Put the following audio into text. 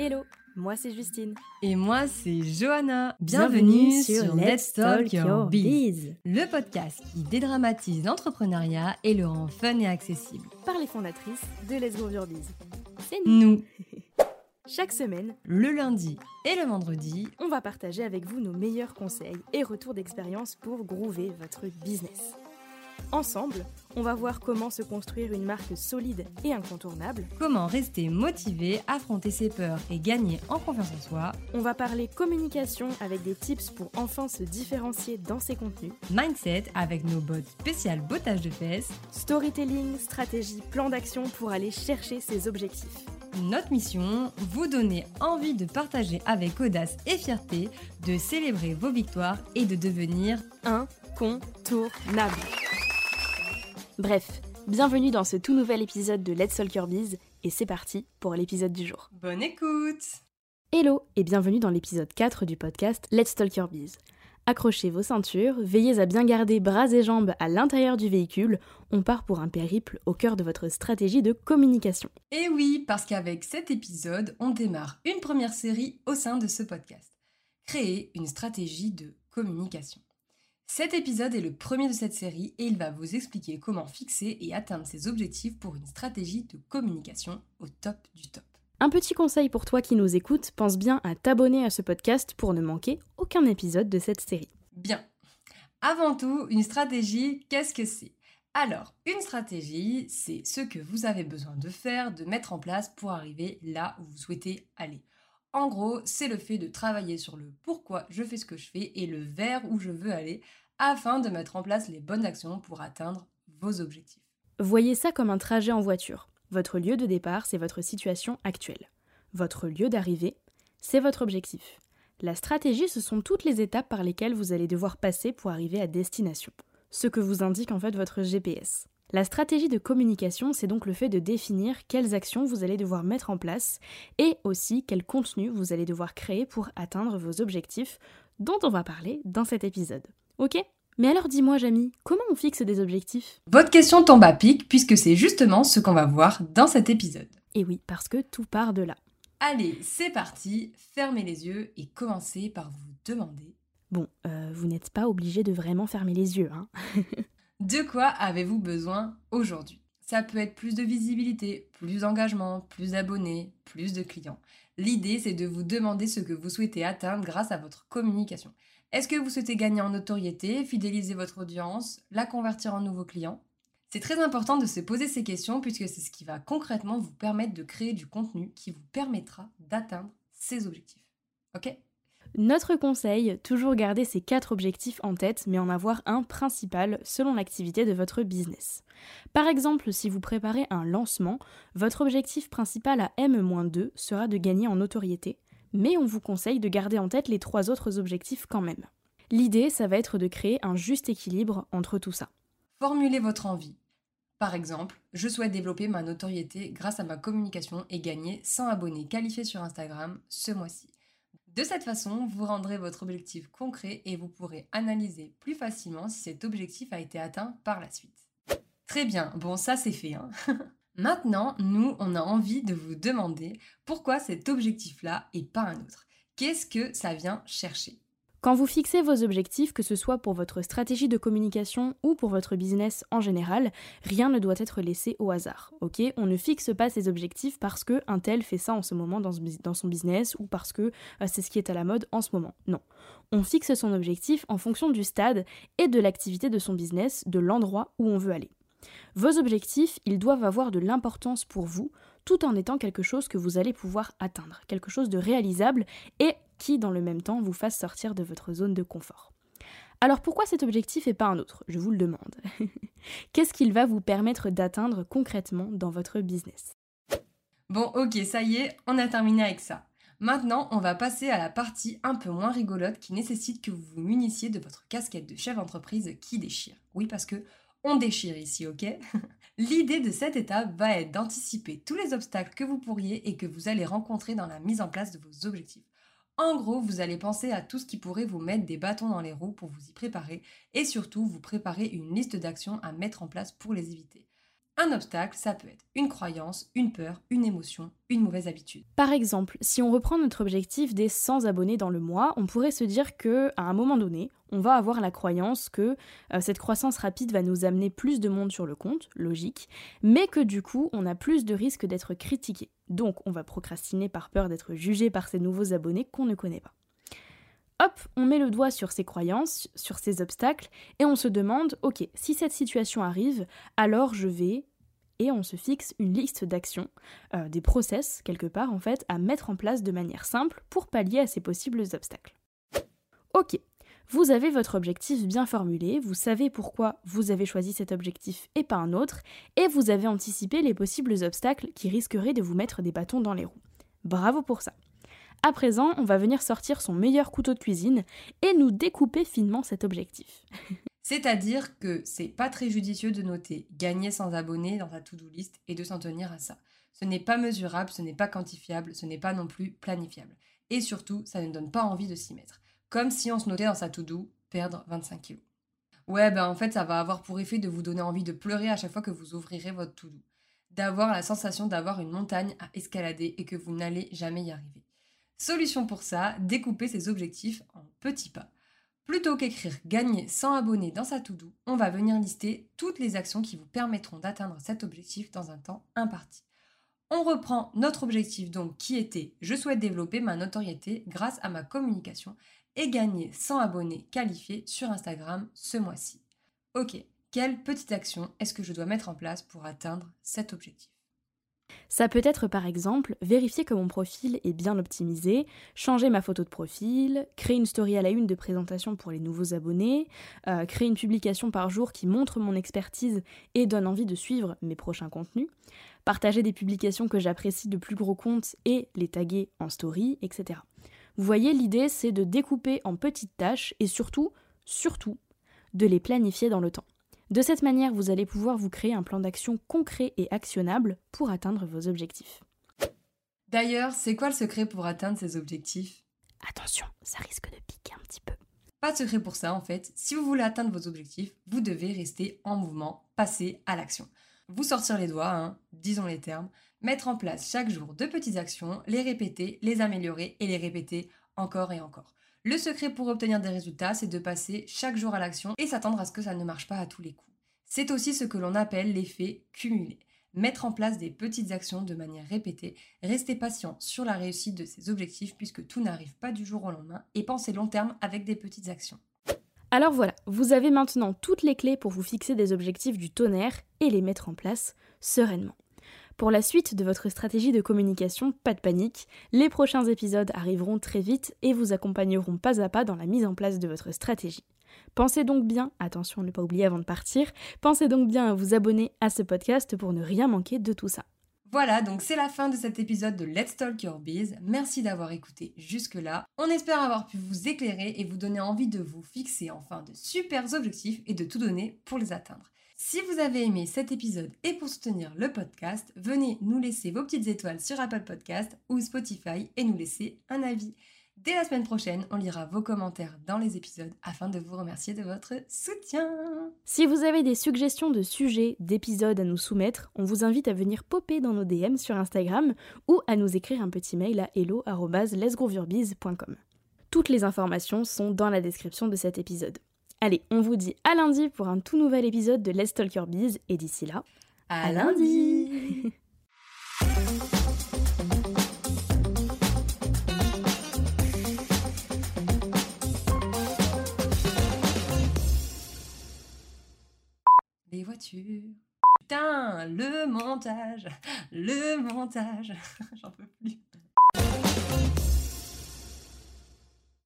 Hello, moi c'est Justine. Et moi c'est Johanna. Bienvenue, sur Let's Talk Your Biz, le podcast qui dédramatise l'entrepreneuriat et le rend fun et accessible. Par les fondatrices de Let's Go Your Biz. C'est nous. nous. Chaque semaine, le lundi et le vendredi, on va partager avec vous nos meilleurs conseils et retours d'expérience pour groover votre business. Ensemble, on va voir comment se construire une marque solide et incontournable. Comment rester motivé, affronter ses peurs et gagner en confiance en soi. On va parler communication avec des tips pour enfin se différencier dans ses contenus. Mindset avec nos bots spéciales bottage de fesses. Storytelling, stratégie, plan d'action pour aller chercher ses objectifs. Notre mission, vous donner envie de partager avec audace et fierté, de célébrer vos victoires et de devenir incontournable. Bref, bienvenue dans ce tout nouvel épisode de Let's Talk Your Biz et c'est parti pour l'épisode du jour. Bonne écoute Hello et bienvenue dans l'épisode 4 du podcast Let's Talk Your Biz. Accrochez vos ceintures, veillez à bien garder bras et jambes à l'intérieur du véhicule, on part pour un périple au cœur de votre stratégie de communication. Et oui, parce qu'avec cet épisode, on démarre une première série au sein de ce podcast. Créer une stratégie de communication. Cet épisode est le premier de cette série et il va vous expliquer comment fixer et atteindre ses objectifs pour une stratégie de communication au top du top. Un petit conseil pour toi qui nous écoutes, pense bien à t'abonner à ce podcast pour ne manquer aucun épisode de cette série. Bien. Avant tout, une stratégie, qu'est-ce que c'est? Alors, une stratégie, c'est ce que vous avez besoin de faire, de mettre en place pour arriver là où vous souhaitez aller. En gros, c'est le fait de travailler sur le pourquoi je fais ce que je fais et le vers où je veux aller afin de mettre en place les bonnes actions pour atteindre vos objectifs. Voyez ça comme un trajet en voiture. Votre lieu de départ, c'est votre situation actuelle. Votre lieu d'arrivée, c'est votre objectif. La stratégie, ce sont toutes les étapes par lesquelles vous allez devoir passer pour arriver à destination. Ce que vous indique en fait votre GPS. La stratégie de communication, c'est donc le fait de définir quelles actions vous allez devoir mettre en place et aussi quel contenu vous allez devoir créer pour atteindre vos objectifs dont on va parler dans cet épisode. Ok? Mais alors dis-moi Jamie, comment on fixe des objectifs? Votre question tombe à pic puisque c'est justement ce qu'on va voir dans cet épisode. Et oui, parce que tout part de là. Allez, c'est parti, fermez les yeux et commencez par vous demander. Bon, euh, vous n'êtes pas obligé de vraiment fermer les yeux, hein De quoi avez-vous besoin aujourd'hui? Ça peut être plus de visibilité, plus d'engagement, plus d'abonnés, plus de clients. L'idée, c'est de vous demander ce que vous souhaitez atteindre grâce à votre communication. Est-ce que vous souhaitez gagner en notoriété, fidéliser votre audience, la convertir en nouveaux clients? C'est très important de se poser ces questions puisque c'est ce qui va concrètement vous permettre de créer du contenu qui vous permettra d'atteindre ces objectifs. Ok? Notre conseil, toujours garder ces quatre objectifs en tête, mais en avoir un principal selon l'activité de votre business. Par exemple, si vous préparez un lancement, votre objectif principal à M-2 sera de gagner en notoriété, mais on vous conseille de garder en tête les trois autres objectifs quand même. L'idée, ça va être de créer un juste équilibre entre tout ça. Formulez votre envie. Par exemple, je souhaite développer ma notoriété grâce à ma communication et gagner 100 abonnés qualifiés sur Instagram ce mois-ci. De cette façon, vous rendrez votre objectif concret et vous pourrez analyser plus facilement si cet objectif a été atteint par la suite. Très bien, bon ça c'est fait. Hein. Maintenant, nous, on a envie de vous demander pourquoi cet objectif-là et pas un autre. Qu'est-ce que ça vient chercher? Quand vous fixez vos objectifs, que ce soit pour votre stratégie de communication ou pour votre business en général, rien ne doit être laissé au hasard. Ok? On ne fixe pas ses objectifs parce que un tel fait ça en ce moment dans, son business ou parce que euh, c'est ce qui est à la mode en ce moment. Non. On fixe son objectif en fonction du stade et de l'activité de son business, de l'endroit où on veut aller. Vos objectifs, ils doivent avoir de l'importance pour vous, tout en étant quelque chose que vous allez pouvoir atteindre, quelque chose de réalisable et qui, dans le même temps, vous fasse sortir de votre zone de confort. Alors pourquoi cet objectif et pas un autre? Je vous le demande. Qu'est-ce qu'il va vous permettre d'atteindre concrètement dans votre business? Bon ok, ça y est, on a terminé avec ça. Maintenant, on va passer à la partie un peu moins rigolote qui nécessite que vous vous munissiez de votre casquette de chef d'entreprise qui déchire. Oui, parce que on déchire ici, ok? L'idée de cette étape va être d'anticiper tous les obstacles que vous pourriez et que vous allez rencontrer dans la mise en place de vos objectifs. En gros, vous allez penser à tout ce qui pourrait vous mettre des bâtons dans les roues pour vous y préparer et surtout vous préparer une liste d'actions à mettre en place pour les éviter. Un obstacle, ça peut être une croyance, une peur, une émotion, une mauvaise habitude. Par exemple, si on reprend notre objectif des 100 abonnés dans le mois, on pourrait se dire que à un moment donné, on va avoir la croyance que euh, cette croissance rapide va nous amener plus de monde sur le compte, logique, mais que du coup, on a plus de risques d'être critiqué. Donc, on va procrastiner par peur d'être jugé par ces nouveaux abonnés qu'on ne connaît pas. Hop, on met le doigt sur ces croyances, sur ces obstacles, et on se demande, ok, si cette situation arrive, alors je vais, et on se fixe une liste d'actions, euh, des process, quelque part en fait, à mettre en place de manière simple pour pallier à ces possibles obstacles. Ok, vous avez votre objectif bien formulé, vous savez pourquoi vous avez choisi cet objectif et pas un autre, et vous avez anticipé les possibles obstacles qui risqueraient de vous mettre des bâtons dans les roues. Bravo pour ça. À présent, on va venir sortir son meilleur couteau de cuisine et nous découper finement cet objectif. C'est-à-dire que c'est pas très judicieux de noter gagner sans abonnés dans ta to-do list et de s'en tenir à ça. Ce n'est pas mesurable, ce n'est pas quantifiable, ce n'est pas non plus planifiable. Et surtout, ça ne donne pas envie de s'y mettre. Comme si on se notait dans sa to-do perdre 25 kilos. Ouais, ben en fait, ça va avoir pour effet de vous donner envie de pleurer à chaque fois que vous ouvrirez votre to-do. D'avoir la sensation d'avoir une montagne à escalader et que vous n'allez jamais y arriver. Solution pour ça, découper ses objectifs en petits pas. Plutôt qu'écrire gagner 100 abonnés dans sa to-do, on va venir lister toutes les actions qui vous permettront d'atteindre cet objectif dans un temps imparti. On reprend notre objectif donc qui était je souhaite développer ma notoriété grâce à ma communication et gagner 100 abonnés qualifiés sur Instagram ce mois-ci. Ok, quelle petite action est-ce que je dois mettre en place pour atteindre cet objectif? Ça peut être par exemple vérifier que mon profil est bien optimisé, changer ma photo de profil, créer une story à la une de présentation pour les nouveaux abonnés, euh, créer une publication par jour qui montre mon expertise et donne envie de suivre mes prochains contenus, partager des publications que j'apprécie de plus gros comptes et les taguer en story, etc. Vous voyez, l'idée c'est de découper en petites tâches et surtout, surtout, de les planifier dans le temps. De cette manière, vous allez pouvoir vous créer un plan d'action concret et actionnable pour atteindre vos objectifs. D'ailleurs, c'est quoi le secret pour atteindre ces objectifs? Attention, ça risque de piquer un petit peu. Pas de secret pour ça en fait. Si vous voulez atteindre vos objectifs, vous devez rester en mouvement, passer à l'action. Vous sortir les doigts, hein, disons les termes, mettre en place chaque jour de petites actions, les répéter, les améliorer et les répéter encore et encore. Le secret pour obtenir des résultats, c'est de passer chaque jour à l'action et s'attendre à ce que ça ne marche pas à tous les coups. C'est aussi ce que l'on appelle l'effet cumulé. Mettre en place des petites actions de manière répétée, rester patient sur la réussite de ses objectifs puisque tout n'arrive pas du jour au lendemain et penser long terme avec des petites actions. Alors voilà, vous avez maintenant toutes les clés pour vous fixer des objectifs du tonnerre et les mettre en place sereinement. Pour la suite de votre stratégie de communication, pas de panique, les prochains épisodes arriveront très vite et vous accompagneront pas à pas dans la mise en place de votre stratégie. Pensez donc bien, attention ne pas oublier avant de partir, pensez donc bien à vous abonner à ce podcast pour ne rien manquer de tout ça. Voilà, donc c'est la fin de cet épisode de Let's Talk Your Biz. Merci d'avoir écouté jusque-là. On espère avoir pu vous éclairer et vous donner envie de vous fixer enfin de super objectifs et de tout donner pour les atteindre. Si vous avez aimé cet épisode et pour soutenir le podcast, venez nous laisser vos petites étoiles sur Apple Podcast ou Spotify et nous laisser un avis. Dès la semaine prochaine, on lira vos commentaires dans les épisodes afin de vous remercier de votre soutien. Si vous avez des suggestions de sujets, d'épisodes à nous soumettre, on vous invite à venir popper dans nos DM sur Instagram ou à nous écrire un petit mail à hello.lesgroovurbiz.com. Toutes les informations sont dans la description de cet épisode. Allez, on vous dit à lundi pour un tout nouvel épisode de Let's Talk Your Biz et d'ici là, à, lundi. Les voitures. Putain, le montage, le montage. J'en peux